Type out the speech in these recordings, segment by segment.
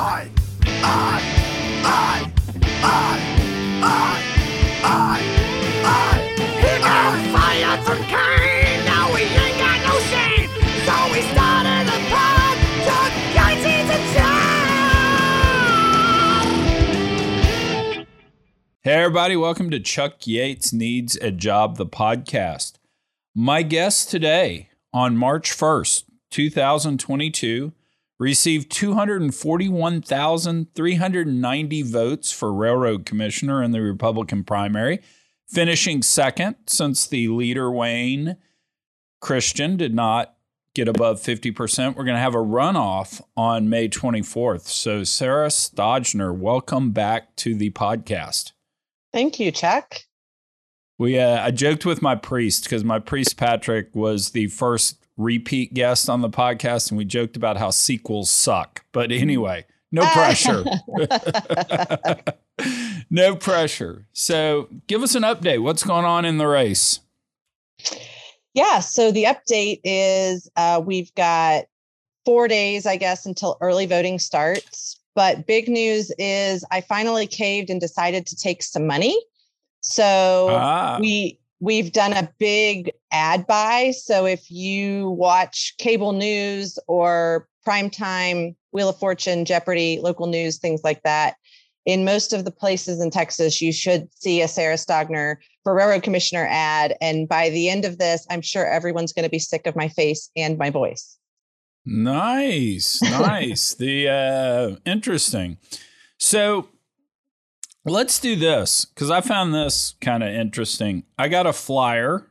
I, I, I, I, I, I, I. He got fired from Kayne. Now we ain't got no shame. So we started a pod. Chuck Yates a job. Hey, everybody, welcome to Chuck Yates Needs a Job, the podcast. My guest today on March 1st, 2022, received 241,390 votes for Railroad Commissioner in the Republican primary, finishing second since the leader, Wayne Christian, did not get above 50%. We're going to have a runoff on May 24th. So, Sarah Stogner, welcome back to the podcast. Thank you, Chuck. We uh, I joked with my priest because my priest Patrick was the first repeat guest on the podcast, and we joked about how sequels suck. But anyway, no pressure. no pressure. So, give us an update. What's going on in the race? Yeah, so the update is uh, we've got four days, I guess, until early voting starts. But big news is I finally caved and decided to take some money. So Ah. we we've done a big ad buy. So if you watch cable news or primetime, Wheel of Fortune, Jeopardy, local news, things like that, in most of the places in Texas, you should see a Sarah Stogner for railroad commissioner ad. And by the end of this, I'm sure everyone's going to be sick of my face and my voice. Nice, nice. the uh, interesting. So let's do this because I found this kind of interesting. I got a flyer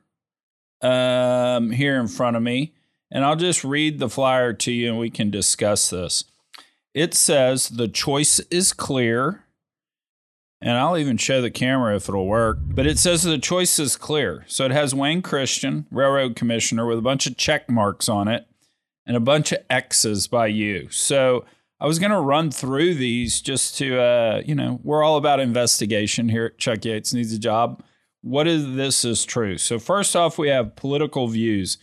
um, here in front of me, and I'll just read the flyer to you, and we can discuss this. It says the choice is clear. And I'll even show the camera if it'll work. But it says the choice is clear. So it has Wayne Christian, railroad commissioner, with a bunch of check marks on it and a bunch of X's by you. So I was going to run through these just to, uh, you know, we're all about investigation here at Chuck Yates Needs a Job. What is this is true? So, first off, we have political views.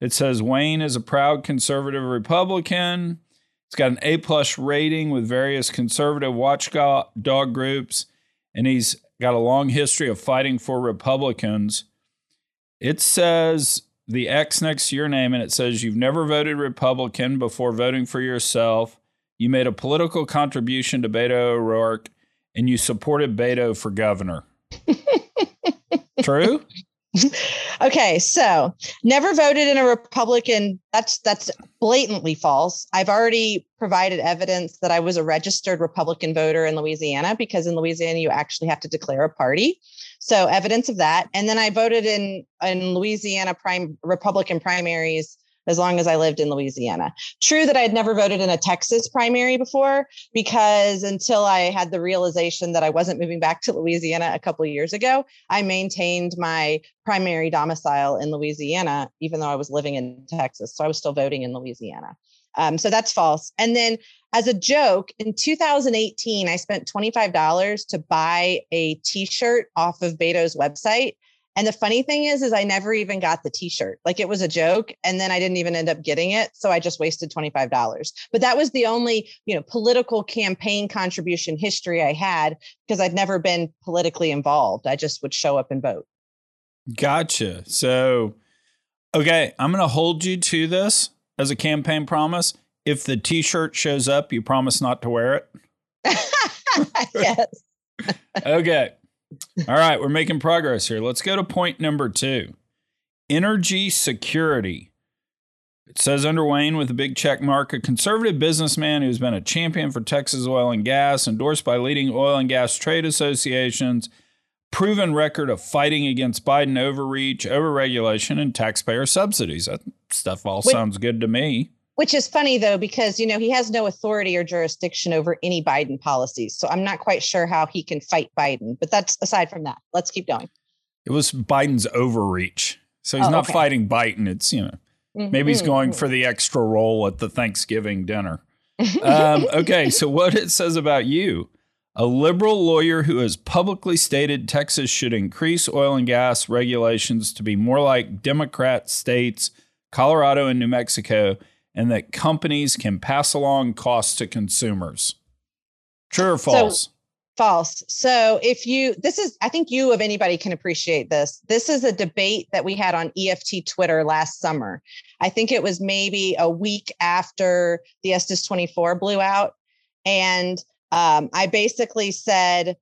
It says Wayne is a proud conservative Republican. It's got an A plus rating with various conservative watchdog groups, and he's got a long history of fighting for Republicans. It says the X next to your name, and it says you've never voted Republican before voting for yourself. You made a political contribution to Beto O'Rourke, and you supported Beto for governor. True? Okay, so never voted in a Republican. That's that's blatantly false. I've already provided evidence that I was a registered Republican voter in Louisiana because in Louisiana you actually have to declare a party. So evidence of that. And then I voted in in Louisiana prime Republican primaries as long as I lived in Louisiana. True that I had never voted in a Texas primary before because until I had the realization that I wasn't moving back to Louisiana a couple years ago, I maintained my primary domicile in Louisiana, even though I was living in Texas. So I was still voting in Louisiana. Um, so that's false. And then, as a joke, in 2018, I spent $25 to buy a t shirt off of Beto's website. And the funny thing is, is I never even got the t-shirt. Like it was a joke. And then I didn't even end up getting it. So I just wasted $25. But that was the only, you know, political campaign contribution history I had because I'd never been politically involved. I just would show up and vote. Gotcha. So, okay, I'm going to hold you to this as a campaign promise. If the t shirt shows up, you promise not to wear it. yes. okay. All right, we're making progress here. Let's go to point number two energy security. It says under Wayne with a big check mark, a conservative businessman who's been a champion for Texas oil and gas, endorsed by leading oil and gas trade associations, proven record of fighting against Biden overreach, overregulation, and taxpayer subsidies. That stuff all Wait. sounds good to me. Which is funny though, because you know he has no authority or jurisdiction over any Biden policies. So I'm not quite sure how he can fight Biden. But that's aside from that. Let's keep going. It was Biden's overreach. So he's Oh, not okay. fighting Biden. It's, you know, maybe he's Mhm, going mhm. for the extra role at the Thanksgiving dinner. Um, okay, so what it says about you a liberal lawyer who has publicly stated Texas should increase oil and gas regulations to be more like Democrat states, Colorado and New Mexico, and that companies can pass along costs to consumers. True or false? So, false. So if you, this is, I think you of anybody can appreciate this. This is a debate that we had on EFT Twitter last summer. I think it was maybe a week after the Estes 24 blew out. And um, I basically said,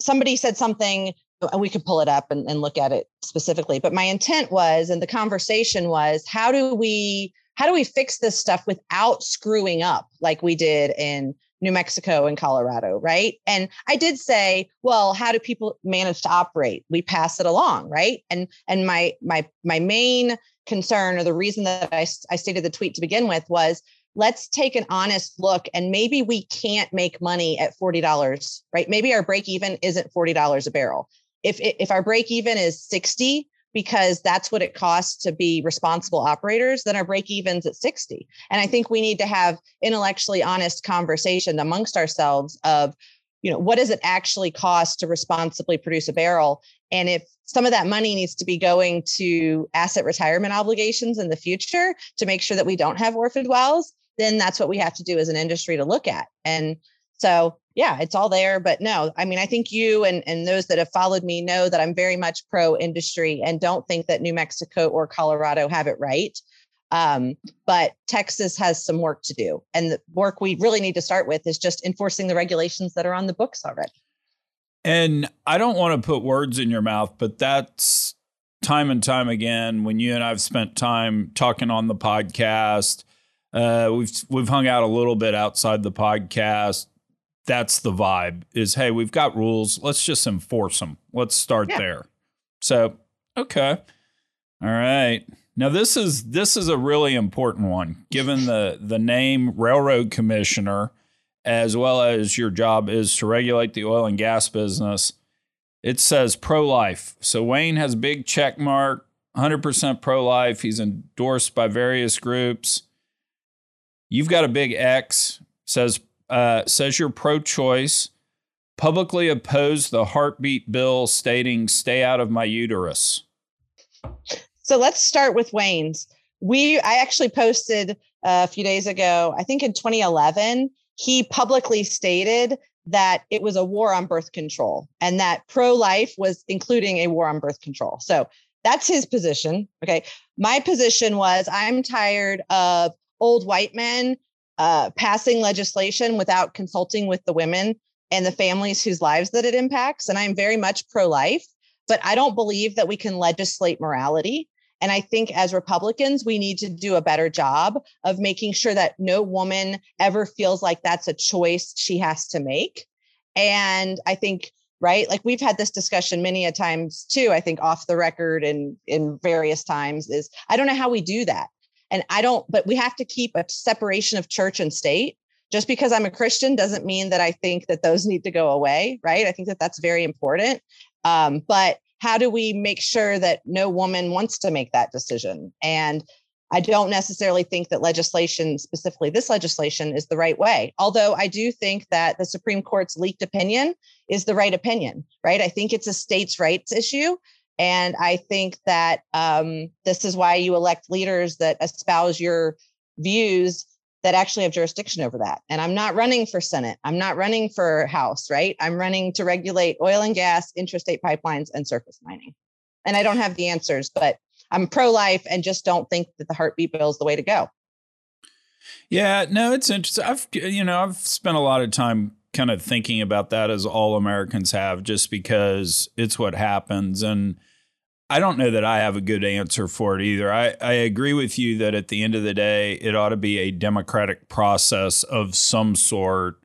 somebody said something and we could pull it up and, and look at it specifically but my intent was and the conversation was how do we how do we fix this stuff without screwing up like we did in New Mexico and Colorado, right? And I did say, well, how do people manage to operate? We pass it along, right? And and my my my main concern or the reason that I, I stated the tweet to begin with was let's take an honest look and maybe we can't make money at $40 right maybe our break even isn't $40 a barrel if if our break even is 60 because that's what it costs to be responsible operators then our break evens at 60 and i think we need to have intellectually honest conversation amongst ourselves of you know what does it actually cost to responsibly produce a barrel? And if some of that money needs to be going to asset retirement obligations in the future to make sure that we don't have orphaned wells then that's what we have to do as an industry to look at. And so yeah, it's all there. But no, I mean, I think you and, and those that have followed me know that I'm very much pro industry and don't think that New Mexico or Colorado have it right. Um, but Texas has some work to do. And the work we really need to start with is just enforcing the regulations that are on the books already. And I don't want to put words in your mouth, but that's time and time again when you and I've spent time talking on the podcast. Uh, we've we've hung out a little bit outside the podcast that's the vibe is hey we've got rules. Let's just enforce them let's start yeah. there. So okay. All right. Now this is this is a really important one given the the name railroad commissioner as well as your job is to regulate the oil and gas business. It says pro-life. So wayne has big check mark 100% pro-life. He's endorsed by various groups. You've got a big x says uh, says you're pro choice, publicly opposed the heartbeat bill, stating, stay out of my uterus. So let's start with Wayne's. We, I actually posted uh, a few days ago, I think in 2011, he publicly stated that it was a war on birth control and that pro life was including a war on birth control. So that's his position. Okay. My position was I'm tired of old white men uh, passing legislation without consulting with the women and the families whose lives that it impacts. And I'm very much pro life, but I don't believe that we can legislate morality. And I think as Republicans, we need to do a better job of making sure that no woman ever feels like that's a choice she has to make. And I think, right, like we've had this discussion many a times too, I think off the record and in various times is I don't know how we do that. And I don't, but we have to keep a separation of church and state. Just because I'm a Christian doesn't mean that I think that those need to go away, right? I think that that's very important. Um, but how do we make sure that no woman wants to make that decision? And I don't necessarily think that legislation, specifically this legislation, is the right way. Although I do think that the Supreme Court's leaked opinion is the right opinion, right? I think it's a states' rights issue. And I think that um, this is why you elect leaders that espouse your views that actually have jurisdiction over that. And I'm not running for Senate. I'm not running for House, right? I'm running to regulate oil and gas, interstate pipelines, and surface mining. And I don't have the answers, but I'm pro life and just don't think that the heartbeat bill is the way to go. Yeah, no, it's interesting. I've you know I've spent a lot of time kind of thinking about that as all Americans have, just because it's what happens. And I don't know that I have a good answer for it either. I, I agree with you that at the end of the day, it ought to be a democratic process of some sort,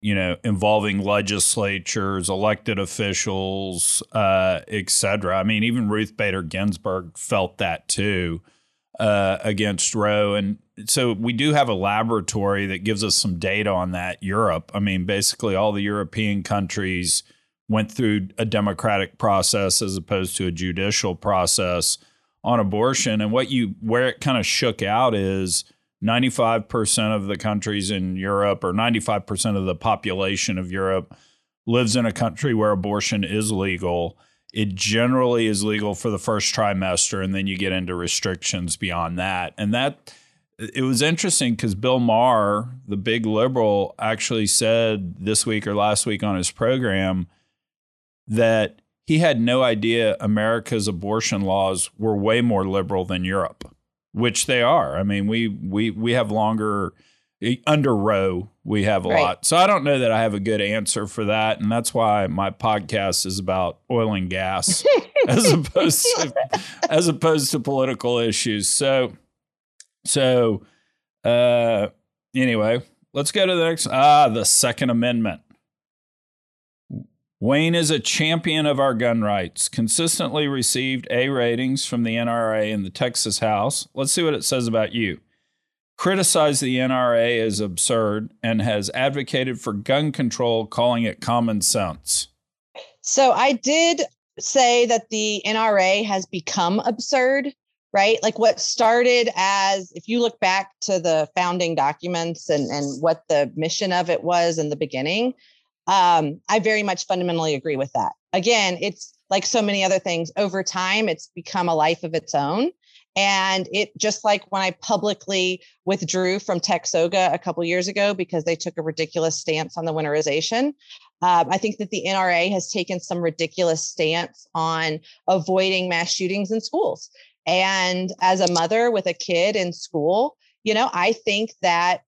you know, involving legislatures, elected officials, uh, et cetera. I mean, even Ruth Bader Ginsburg felt that too uh, against Roe. And so we do have a laboratory that gives us some data on that. Europe, I mean, basically all the European countries went through a democratic process as opposed to a judicial process on abortion. And what you where it kind of shook out is 95% of the countries in Europe or 95% of the population of Europe lives in a country where abortion is legal. It generally is legal for the first trimester, and then you get into restrictions beyond that. And that it was interesting because Bill Maher, the big liberal, actually said this week or last week on his program that he had no idea America's abortion laws were way more liberal than Europe, which they are. I mean, we we we have longer under Roe, we have a right. lot. So I don't know that I have a good answer for that, and that's why my podcast is about oil and gas as opposed to as opposed to political issues. So so uh anyway, let's go to the next ah the second amendment. Wayne is a champion of our gun rights, consistently received A ratings from the NRA and the Texas House. Let's see what it says about you criticized the NRA as absurd and has advocated for gun control, calling it common sense. So I did say that the NRA has become absurd, right? Like what started as, if you look back to the founding documents and, and what the mission of it was in the beginning, um, I very much fundamentally agree with that. Again, it's like so many other things over time, it's become a life of its own. And it just like when I publicly withdrew from TXOGA a couple years ago because they took a ridiculous stance on the winterization. Um, I think that the NRA has taken some ridiculous stance on avoiding mass shootings in schools. And as a mother with a kid in school, you know, I think that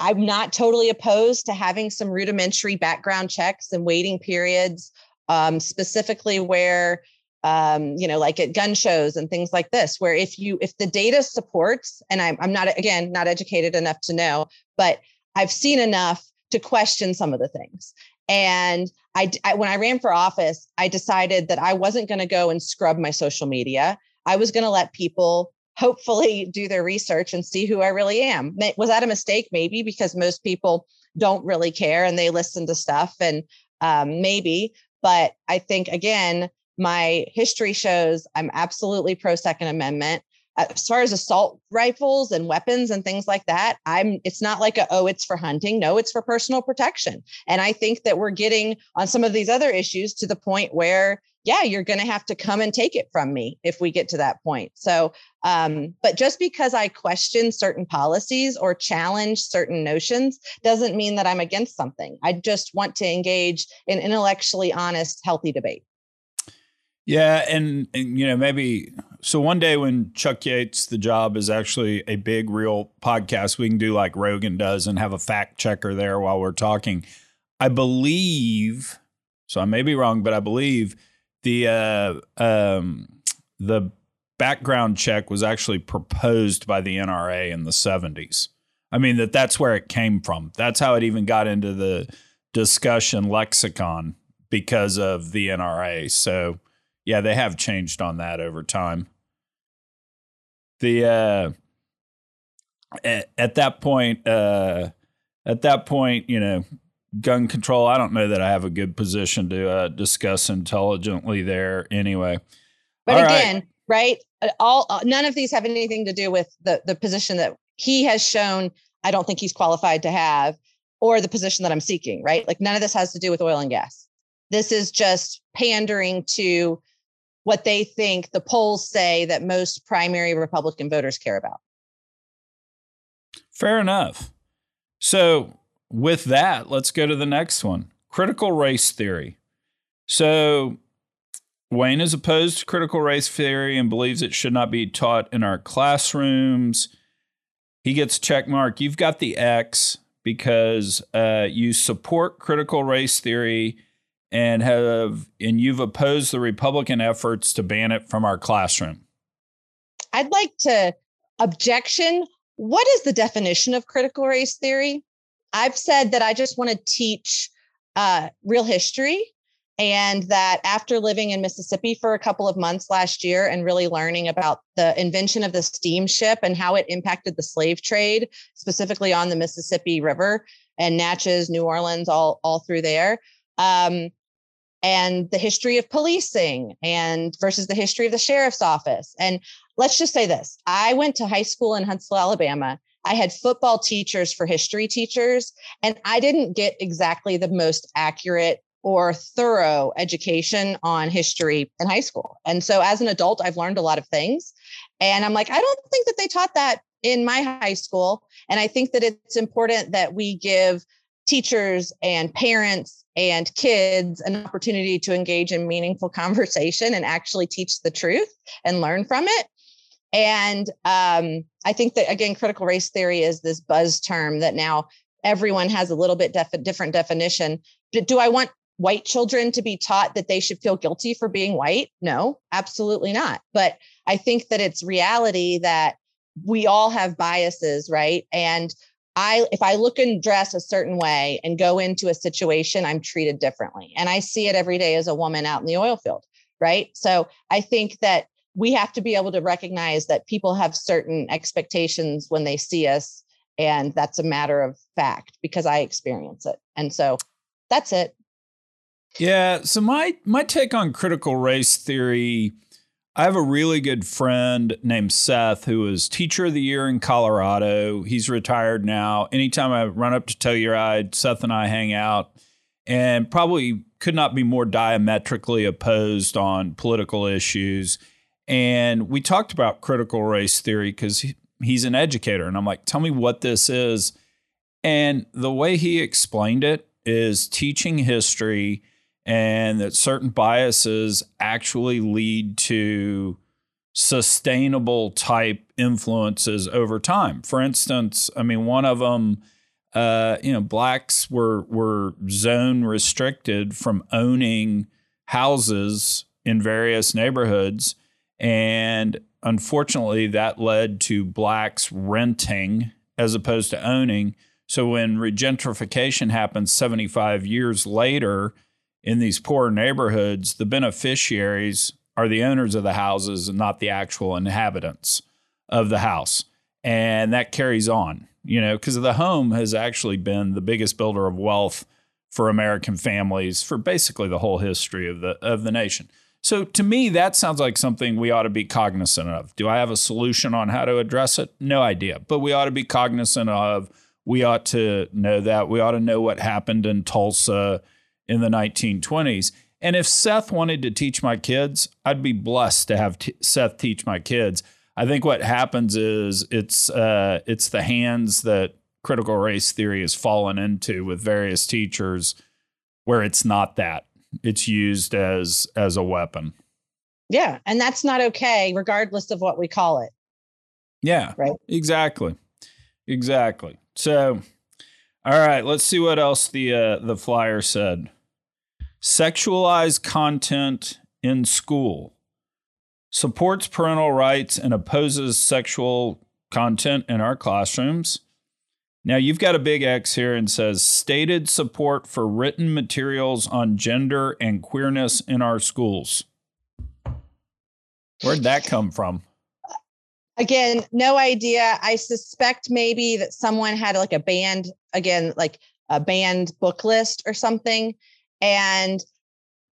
I'm not totally opposed to having some rudimentary background checks and waiting periods, um, specifically where um, you know, like at gun shows and things like this, where if you if the data supports, and I'm I'm not again not educated enough to know, but I've seen enough to question some of the things. And I, I when I ran for office, I decided that I wasn't going to go and scrub my social media. I was going to let people hopefully do their research and see who I really am. Was that a mistake? Maybe because most people don't really care and they listen to stuff and um, maybe. But I think again, my history shows I'm absolutely pro Second Amendment. As far as assault rifles and weapons and things like that, I'm it's not like a oh, it's for hunting. No, it's for personal protection. And I think that we're getting on some of these other issues to the point where yeah, you're going to have to come and take it from me if we get to that point. So, um, but just because I question certain policies or challenge certain notions doesn't mean that I'm against something. I just want to engage in intellectually honest, healthy debate. Yeah, and, and, you know maybe so one day when Chuck Yates the job is actually a big real podcast we can do like Rogan does and have a fact checker there while we're talking. I believe so I may be wrong but I believe the uh, um, the background check was actually proposed by the NRA in the 70s. I mean that that's where it came from. That's how it even got into the discussion lexicon because of the NRA. So yeah, they have changed on that over time. The uh, at, at that point, uh, at that point, you know, gun control. I don't know that I have a good position to uh, discuss intelligently there. Anyway, but all again, right? right? Uh, all uh, none of these have anything to do with the the position that he has shown. I don't think he's qualified to have, or the position that I'm seeking. Right? Like none of this has to do with oil and gas. This is just pandering to what they think the polls say that most primary Republican voters care about. Fair enough. So, with that, let's go to the next one critical race theory. So, Wayne is opposed to critical race theory and believes it should not be taught in our classrooms. He gets check mark. You've got the X because uh, you support critical race theory and have and you've opposed the Republican efforts to ban it from our classroom. I'd like to objection. What is the definition of critical race theory? I've said that I just want to teach uh, real history and that after living in Mississippi for a couple of months last year and really learning about the invention of the steamship and how it impacted the slave trade, specifically on the Mississippi River and Natchez, New Orleans, all, all through there, um, and the history of policing and versus the history of the sheriff's office. And let's just say this I went to high school in Huntsville, Alabama. I had football teachers for history teachers, and I didn't get exactly the most accurate or thorough education on history in high school. And so as an adult, I've learned a lot of things. And I'm like, I don't think that they taught that in my high school. And I think that it's important that we give teachers and parents and kids an opportunity to engage in meaningful conversation and actually teach the truth and learn from it. And um, I think that, again, critical race theory is this buzz term that now everyone has a little bit def- different definition. Do, do I want white children to be taught that they should feel guilty for being white? No, absolutely not. But I think that it's reality that we all have biases, right? And I if I look and dress a certain way and go into a situation, I'm treated differently. And I see it every day as a woman out in the oil field, right? So I think that we have to be able to recognize that people have certain expectations when they see us and that's a matter of fact because I experience it. And so that's it. Yeah, so my my take on critical race theory I have a really good friend named Seth who was teacher of the year in Colorado. He's retired now. Anytime I run up to Telluride, Seth and I hang out and probably could not be more diametrically opposed on political issues. And we talked about critical race theory because he, he's an educator. And I'm like, tell me what this is. And the way he explained it is teaching history and that certain biases actually lead to sustainable type influences over time. For instance, I mean, one of them, uh, you know, blacks were were zone restricted from owning houses in various neighborhoods, and unfortunately, that led to blacks renting as opposed to owning. So when regentrification happens 75 years later, in these poor neighborhoods, the beneficiaries are the owners of the houses and not the actual inhabitants of the house. And that carries on, you know, because the home has actually been the biggest builder of wealth for American families for basically the whole history of the of the nation. So to me, that sounds like something we ought to be cognizant of. Do I have a solution on how to address it? No idea. But we ought to be cognizant of, we ought to know that. We ought to know what happened in Tulsa in the 1920s. And if Seth wanted to teach my kids, I'd be blessed to have t- Seth teach my kids. I think what happens is it's uh, it's the hands that critical race theory has fallen into with various teachers, where it's not that it's used as as a weapon. Yeah, and that's not okay, regardless of what we call it. Yeah, right. Exactly, exactly. So, all right, let's see what else the uh, the flyer said sexualized content in school, supports parental rights and opposes sexual content in our classrooms. Now, you've got a big X here and says stated support for written materials on gender and queerness in our schools. Where'd that come from? Again, no idea. I suspect maybe that someone had like a band, again, like a band book list or something and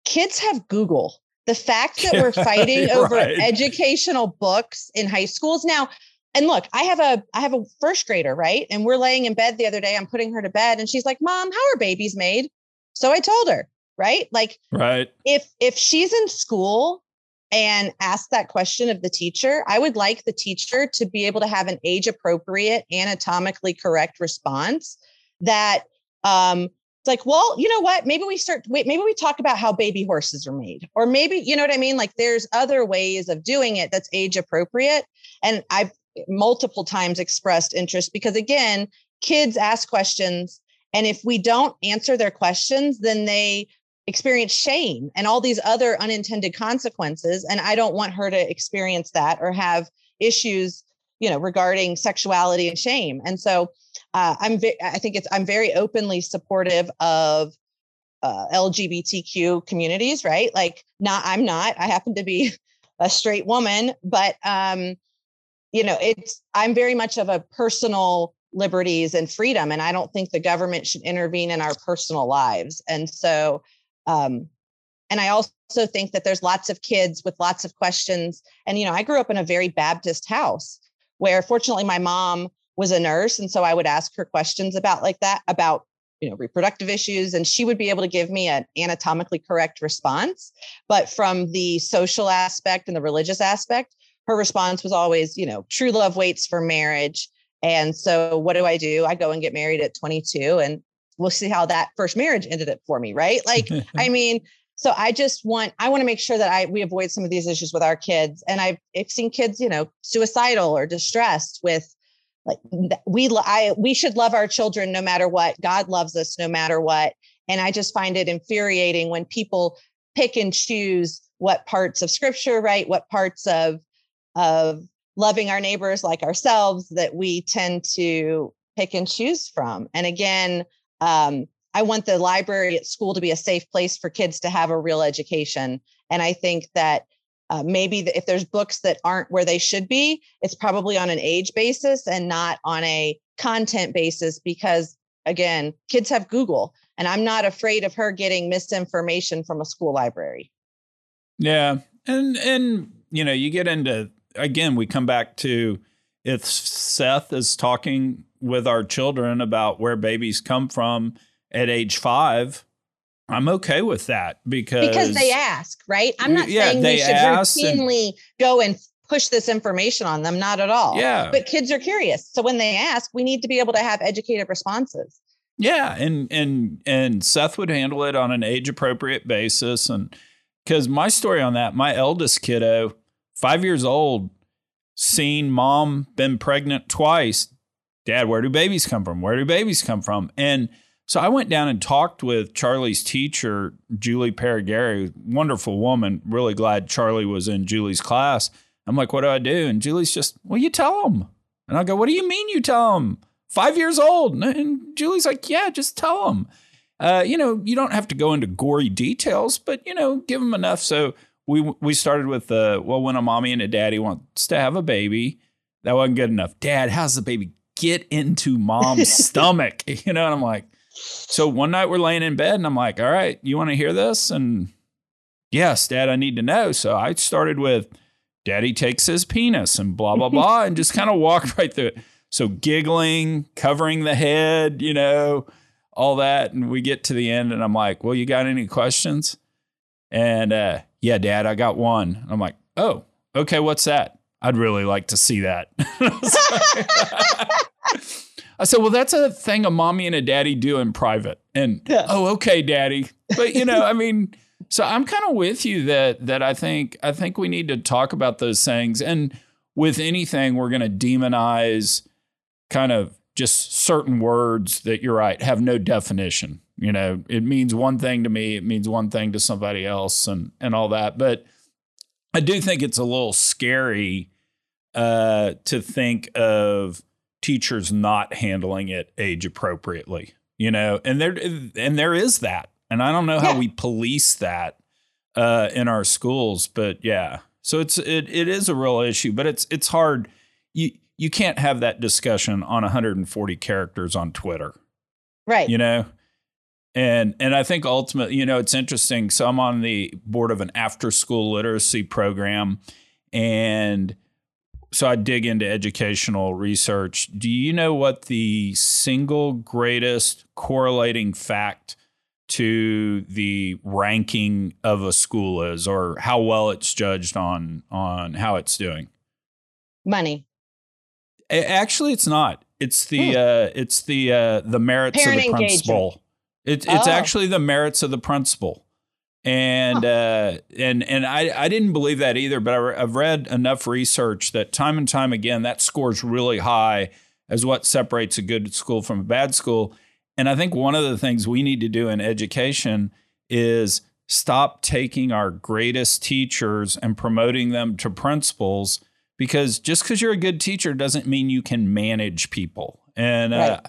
kids have Google. The fact that we're fighting right. over educational books in high schools now, and look, I have a I have a first grader, right? And we're laying in bed the other day. I'm putting her to bed, and she's like, "Mom, how are babies made?" So I told her, right? Like, right. If if she's in school and ask that question of the teacher, I would like the teacher to be able to have an age appropriate, anatomically correct response that um, it's like, well, you know what? Maybe we start, wait, maybe we talk about how baby horses are made, or maybe, you know what I mean? Like there's other ways of doing it that's age appropriate. And I've multiple times expressed interest because, again, kids ask questions. And if we don't answer their questions, then they experience shame and all these other unintended consequences. And I don't want her to experience that or have issues, you know, regarding sexuality and shame. And so, uh, I'm ve- I think it's I'm very openly supportive of uh, LGBTQ communities, right? Like, not I'm not. I happen to be a straight woman, but um, you know, it's I'm very much of a personal liberties and freedom, and I don't think the government should intervene in our personal lives. And so, um, and I also think that there's lots of kids with lots of questions. And you know, I grew up in a very Baptist house where, fortunately, my mom was a nurse and so i would ask her questions about like that about you know reproductive issues and she would be able to give me an anatomically correct response but from the social aspect and the religious aspect her response was always, you know, true love waits for marriage. And so what do I do? I go and get married at 22 and we'll see how that first marriage ended up for me, right? Like, I mean, so I just want I want to make sure that I we avoid some of these issues with our kids. And I've, I've seen kids, you know, suicidal or distressed with like we I we should love our children no matter what. God loves us no matter what. And I just find it infuriating when people pick and choose what parts of scripture, right? What parts of of loving our neighbors like ourselves that we tend to pick and choose from. And again, um, I want the library at school to be a safe place for kids to have a real education. And I think that uh, maybe the, if there's books that aren't where they should be, it's probably on an age basis and not on a content basis because, again, kids have Google, and I'm not afraid of her getting misinformation from a school library. Yeah, and and you know, you get into again, we come back to if Seth is talking with our children about where babies come from at age five, I'm okay with that because because they ask, right? I'm not yeah, saying we should routinely and, go and push this information on them, not at all. Yeah. But kids are curious. So when they ask, we need to be able to have educated responses. Yeah, and and and Seth would handle it on an age appropriate basis and cuz my story on that, my eldest kiddo, 5 years old, seen mom been pregnant twice. Dad, where do babies come from? Where do babies come from? And so I went down and talked with Charlie's teacher, Julie Paragari, wonderful woman. Really glad Charlie was in Julie's class. I'm like, what do I do? And Julie's just, well, you tell them. And I go, what do you mean you tell them? Five years old. And Julie's like, yeah, just tell them. Uh, you know, you don't have to go into gory details, but you know, give them enough. So we we started with the well, when a mommy and a daddy wants to have a baby, that wasn't good enough. Dad, how's the baby get into mom's stomach? You know, and I'm like, so one night we're laying in bed and I'm like, all right, you want to hear this? And yes, dad, I need to know. So I started with daddy takes his penis and blah, blah, blah, and just kind of walked right through it. So giggling, covering the head, you know, all that. And we get to the end and I'm like, well, you got any questions? And uh, yeah, dad, I got one. I'm like, oh, okay, what's that? I'd really like to see that. I said, well, that's a thing a mommy and a daddy do in private. And yeah. oh, okay, daddy. But you know, I mean, so I'm kind of with you that that I think I think we need to talk about those things. And with anything, we're going to demonize kind of just certain words that you're right have no definition. You know, it means one thing to me, it means one thing to somebody else, and and all that. But I do think it's a little scary uh, to think of teachers not handling it age appropriately you know? And there and there is that. And i don't know how yeah. we police that uh, in our schools but yeah. So it's it, it is a real issue but it's it's hard. You you can't have that discussion on 140 characters on twitter. Right. You know? And and i think ultimately you know it's interesting. So i'm on the board of an after school literacy program and so I dig into educational research. Do you know what the single greatest correlating fact to the ranking of a school is, or how well it's judged on on how it's doing? Money. Actually, it's not. It's the hmm. uh, it's the uh, the merits Parent of the principal. It, it's oh. actually the merits of the principal and huh. uh, and and I, I didn't believe that either. But I, have read enough research that time and time again that scores really high as what separates a good school from a bad school. And I think one of the things we need to do in education is stop taking our greatest teachers and promoting them to principals because just because you're a good teacher doesn't mean you can manage people. And uh, right. uh,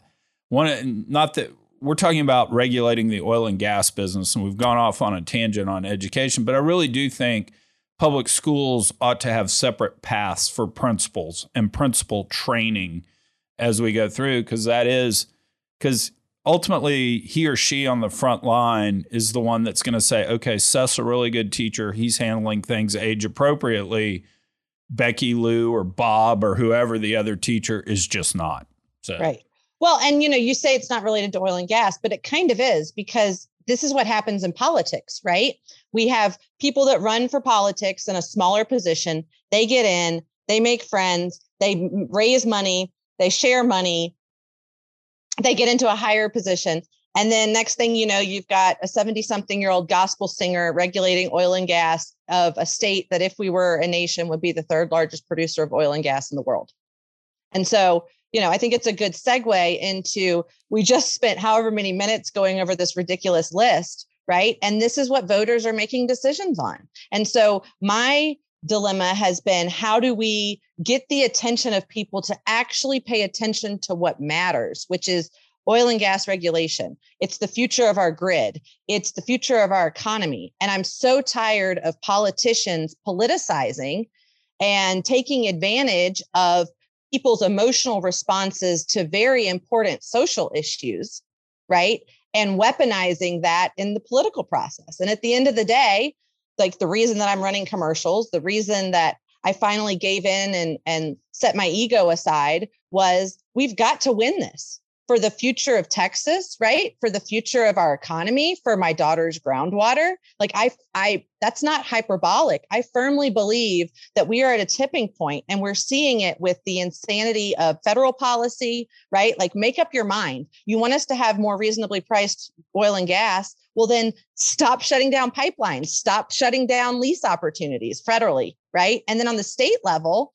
one, not that we're talking about regulating the oil and gas business, and we've gone off on a tangent on education, but I really do think public schools ought to have separate paths for principals and principal training as we go through, because that is because ultimately he or she on the front line is the one that's going to say, okay, Seth's a really good teacher. He's handling things age appropriately. Becky Lou or Bob or whoever the other teacher is just not. So. Right. Well, and you know, you say it's not related to oil and gas, but it kind of is because this is what happens in politics, right? We have people that run for politics in a smaller position. They get in, they make friends, they raise money, they share money, they get into a higher position. And then next thing you know, you've got a 70 something year old gospel singer regulating oil and gas of a state that, if we were a nation, would be the third largest producer of oil and gas in the world. And so, you know, I think it's a good segue into we just spent however many minutes going over this ridiculous list, right? And this is what voters are making decisions on. And so, my dilemma has been how do we get the attention of people to actually pay attention to what matters, which is oil and gas regulation. It's the future of our grid. It's the future of our economy. And I'm so tired of politicians politicizing and taking advantage of people's emotional responses to very important social issues, right? And weaponizing that in the political process. And at the end of the day, like the reason that I'm running commercials, the reason that I finally gave in and and set my ego aside was we've got to win this for the future of Texas, right? For the future of our economy, for my daughter's groundwater. Like I I that's not hyperbolic. I firmly believe that we are at a tipping point and we're seeing it with the insanity of federal policy, right? Like make up your mind. You want us to have more reasonably priced oil and gas? Well then stop shutting down pipelines, stop shutting down lease opportunities federally, right? And then on the state level,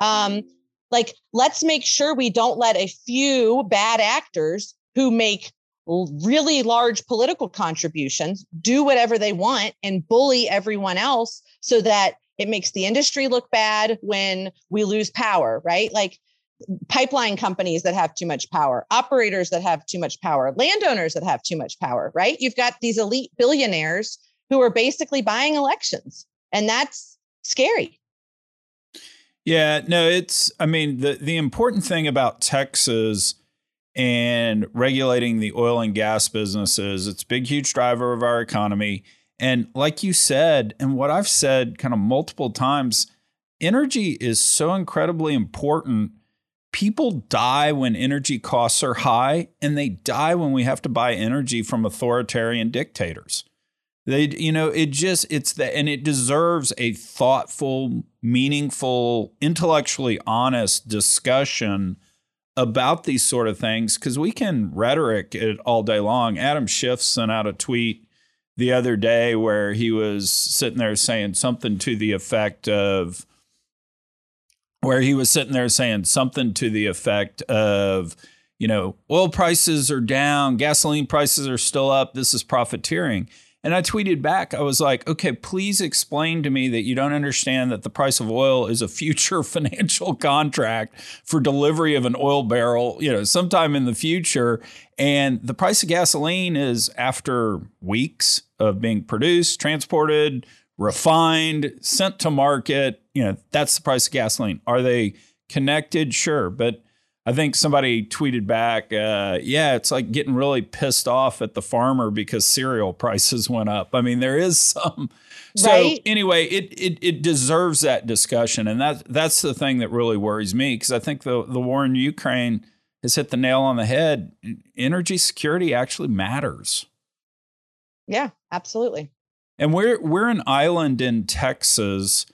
um like let's make sure we don't let a few bad actors who make really large political contributions do whatever they want and bully everyone else so that it makes the industry look bad when we lose power right? Like pipeline companies that have too much power operators that have too much power landowners that have too much power right? You've got these elite billionaires who are basically buying elections and that's scary yeah, no, it's I mean the the important thing about Texas and regulating the oil and gas businesses, it's big huge driver of our economy. And like you said, and what I've said kind of multiple times, energy is so incredibly important. People die when energy costs are high, and they die when we have to buy energy from authoritarian dictators. They, you know, it just, it's the, and it deserves a thoughtful, meaningful, intellectually honest discussion about these sort of things because we can rhetoric it all day long. Adam Schiff sent out a tweet the other day where he was sitting there saying something to the effect of, where he was sitting there saying something to the effect of, you know, oil prices are down, gasoline prices are still up. This is profiteering. And I tweeted back, I was like, okay, please explain to me that you don't understand that the price of oil is a future financial contract for delivery of an oil barrel, you know, sometime in the future. And the price of gasoline is after weeks of being produced, transported, refined, sent to market. You know, that's the price of gasoline. Are they connected? Sure. But I think somebody tweeted back, uh, yeah, it's like getting really pissed off at the farmer because cereal prices went up. I mean, there is some. So right? anyway, it, it it deserves that discussion, and that that's the thing that really worries me because I think the the war in Ukraine has hit the nail on the head. Energy security actually matters. Yeah, absolutely. And we're we're an island in Texas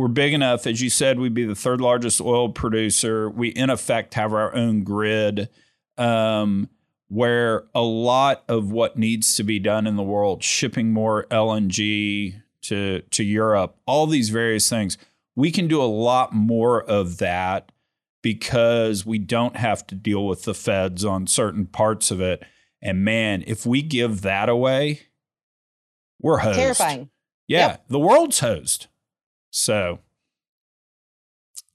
we're big enough, as you said, we'd be the third largest oil producer. We, in effect, have our own grid um, where a lot of what needs to be done in the world, shipping more LNG to, to Europe, all these various things, we can do a lot more of that because we don't have to deal with the feds on certain parts of it. And man, if we give that away, we're hosed. Terrifying. Yeah, yep. the world's hosed. So,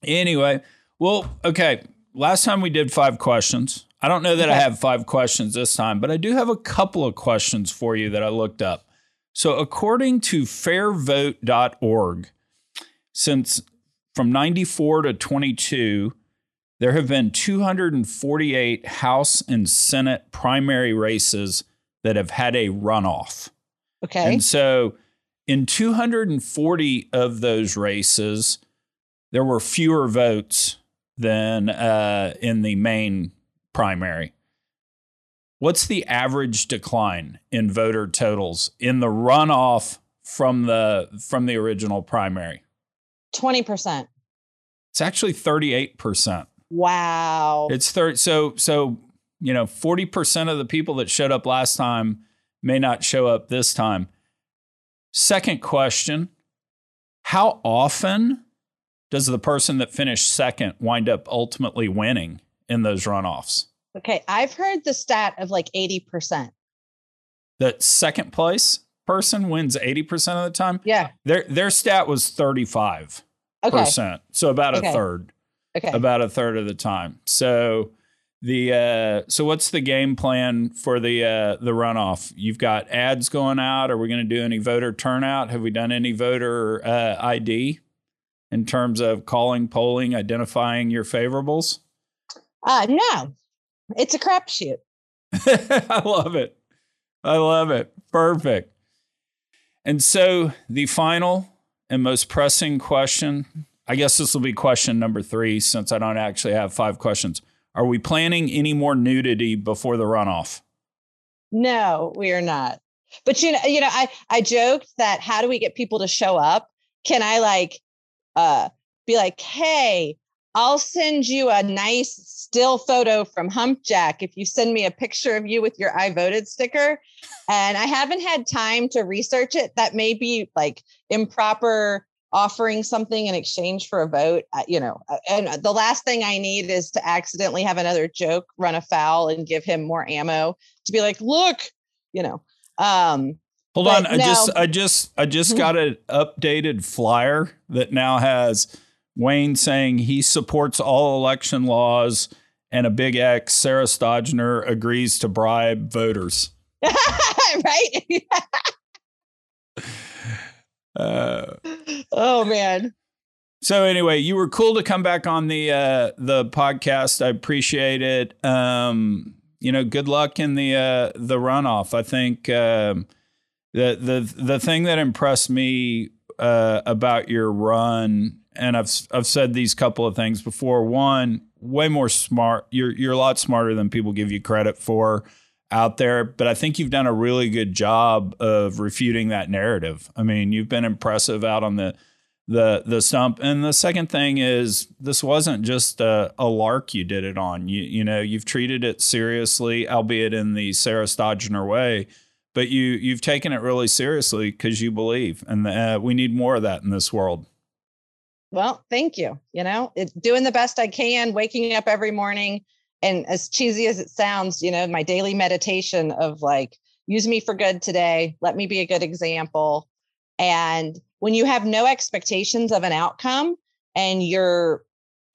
anyway, well, okay. Last time we did five questions. I don't know that okay. I have five questions this time, but I do have a couple of questions for you that I looked up. So, according to fairvote.org, since from 94 to 22, there have been 248 House and Senate primary races that have had a runoff. Okay. And so in 240 of those races, there were fewer votes than uh, in the main primary. what's the average decline in voter totals in the runoff from the from the original primary? 20%. It's actually 38%. Wow. It's 30 so so you know, 40% of the people that showed up last time may not show up this time. Second question, how often does the person that finished second wind up ultimately winning in those runoffs? Okay, I've heard the stat of like 80%. The second place person wins 80% of the time? Yeah. Their their stat was 35%. Okay. So about a Okay. third. Okay. About a third of the time. So the uh so what's the game plan for the uh the runoff? You've got ads going out. Are we going to do any voter turnout? Have we done any voter uh ID in terms of calling, polling, identifying your favorables? Uh, no, it's a crapshoot. I love it. I love it. Perfect. And so the final and most pressing question, I guess this will be question number three since I don't actually have five questions. Are we planning any more nudity before the runoff? No, we are not. But you know, you know, I I joked that how do we get people to show up? Can I like uh be like, hey, I'll send you a nice still photo from Humpjack if you send me a picture of you with your I voted sticker. And I haven't had time to research it. That may be like improper offering something in exchange for a vote. uh, You know, uh, and the last thing I need is to accidentally have another joke run afoul and give him more ammo to be like, look, you know. Um, Hold on, I just. I just I just Mhm. got an updated flyer that now has Wayne saying he supports all election laws and a big X Sarah Stogner agrees to bribe voters. right? Uh, oh man. So anyway, you were cool to come back on the uh, the podcast. I appreciate it. Um, you know, good luck in the uh, the runoff. I think um, the the the thing that impressed me uh, about your run, and I've I've said these couple of things before. One, way more smart. You're you're a lot smarter than people give you credit for out there, but I think you've done a really good job of refuting that narrative. I mean, you've been impressive out on the the the stump. And the second thing is this wasn't just a, a lark you did it on. You you know you've treated it seriously, albeit in the Sarah Stogner way. But you you've taken it really seriously because you believe, and uh, we need more of that in this world. Well, thank you. You know, it, doing the best I can, waking up every morning. And as cheesy as it sounds, you know, my daily meditation of like, use me for good today. Let me be a good example. And when you have no expectations of an outcome and you're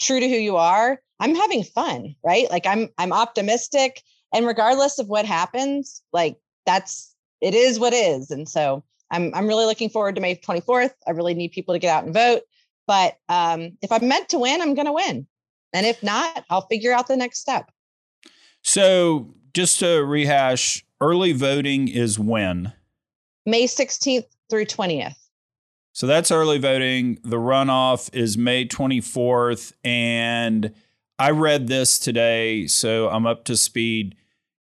true to who you are, I'm having fun, right? Like I'm I'm optimistic and regardless of what happens, like that's it is what is. And so I'm I'm really looking forward to May 24th. I really need people to get out and vote. But um, if I'm meant to win, I'm going to win. And if not, I'll figure out the next step. So just to rehash, early voting is when. May 16th through 20th. So that's early voting. The runoff is May 24th. And I read this today, so I'm up to speed.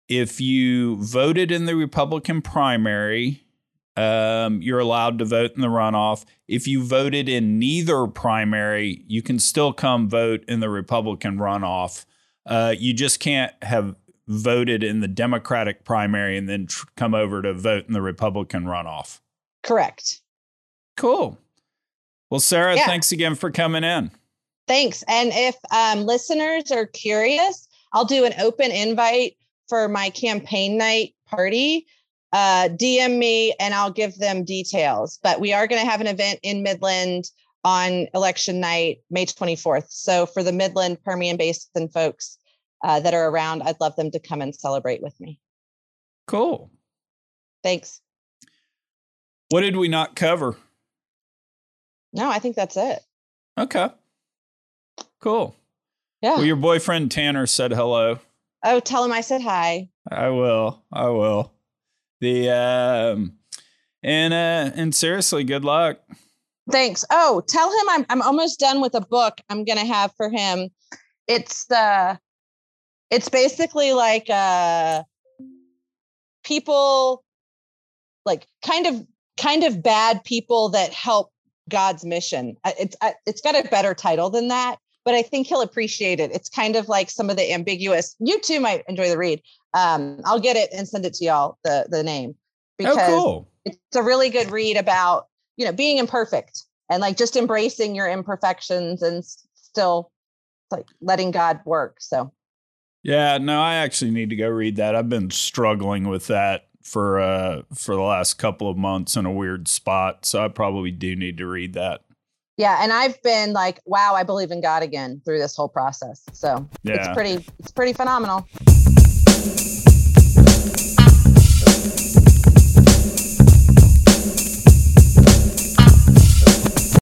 If you voted in the Republican primary, um, you're allowed to vote in the runoff. If you voted in neither primary, you can still come vote in the Republican runoff. Uh, you just can't have voted in the Democratic primary and then tr- come over to vote in the Republican runoff. Correct. Cool. Well, Sarah, Yeah. thanks again for coming in. Thanks. And if um, listeners are curious, I'll do an open invite for my campaign night party. Uh, DM me and I'll give them details. But we are going to have an event in Midland on election night, May 24th. So for the Midland Permian Basin folks uh, that are around, I'd love them to come and celebrate with me. Cool. Thanks. What did we not cover? No, I think that's it. Okay. Cool. Yeah. Well, your boyfriend Tanner said hello. oh, tell him I said hi. I will. I will. The um and uh and seriously, good luck. Thanks. Oh, tell him I'm I'm almost done with a book I'm gonna have for him. It's the it's basically like a people like kind of kind of bad people that help God's mission. It's it's got a better title than that, but I think he'll appreciate it. It's kind of like some of the ambiguous. You too might enjoy the read. Um, I'll get it and send it to y'all the the name because oh, cool. it's a really good read about you know being imperfect and like just embracing your imperfections and still like letting God work. So yeah, no, I actually need to go read that. I've been struggling with that for uh for the last couple of months in a weird spot, so I probably do need to read that. Yeah, and I've been like, wow, I believe in God again through this whole process. So yeah. it's pretty it's pretty phenomenal.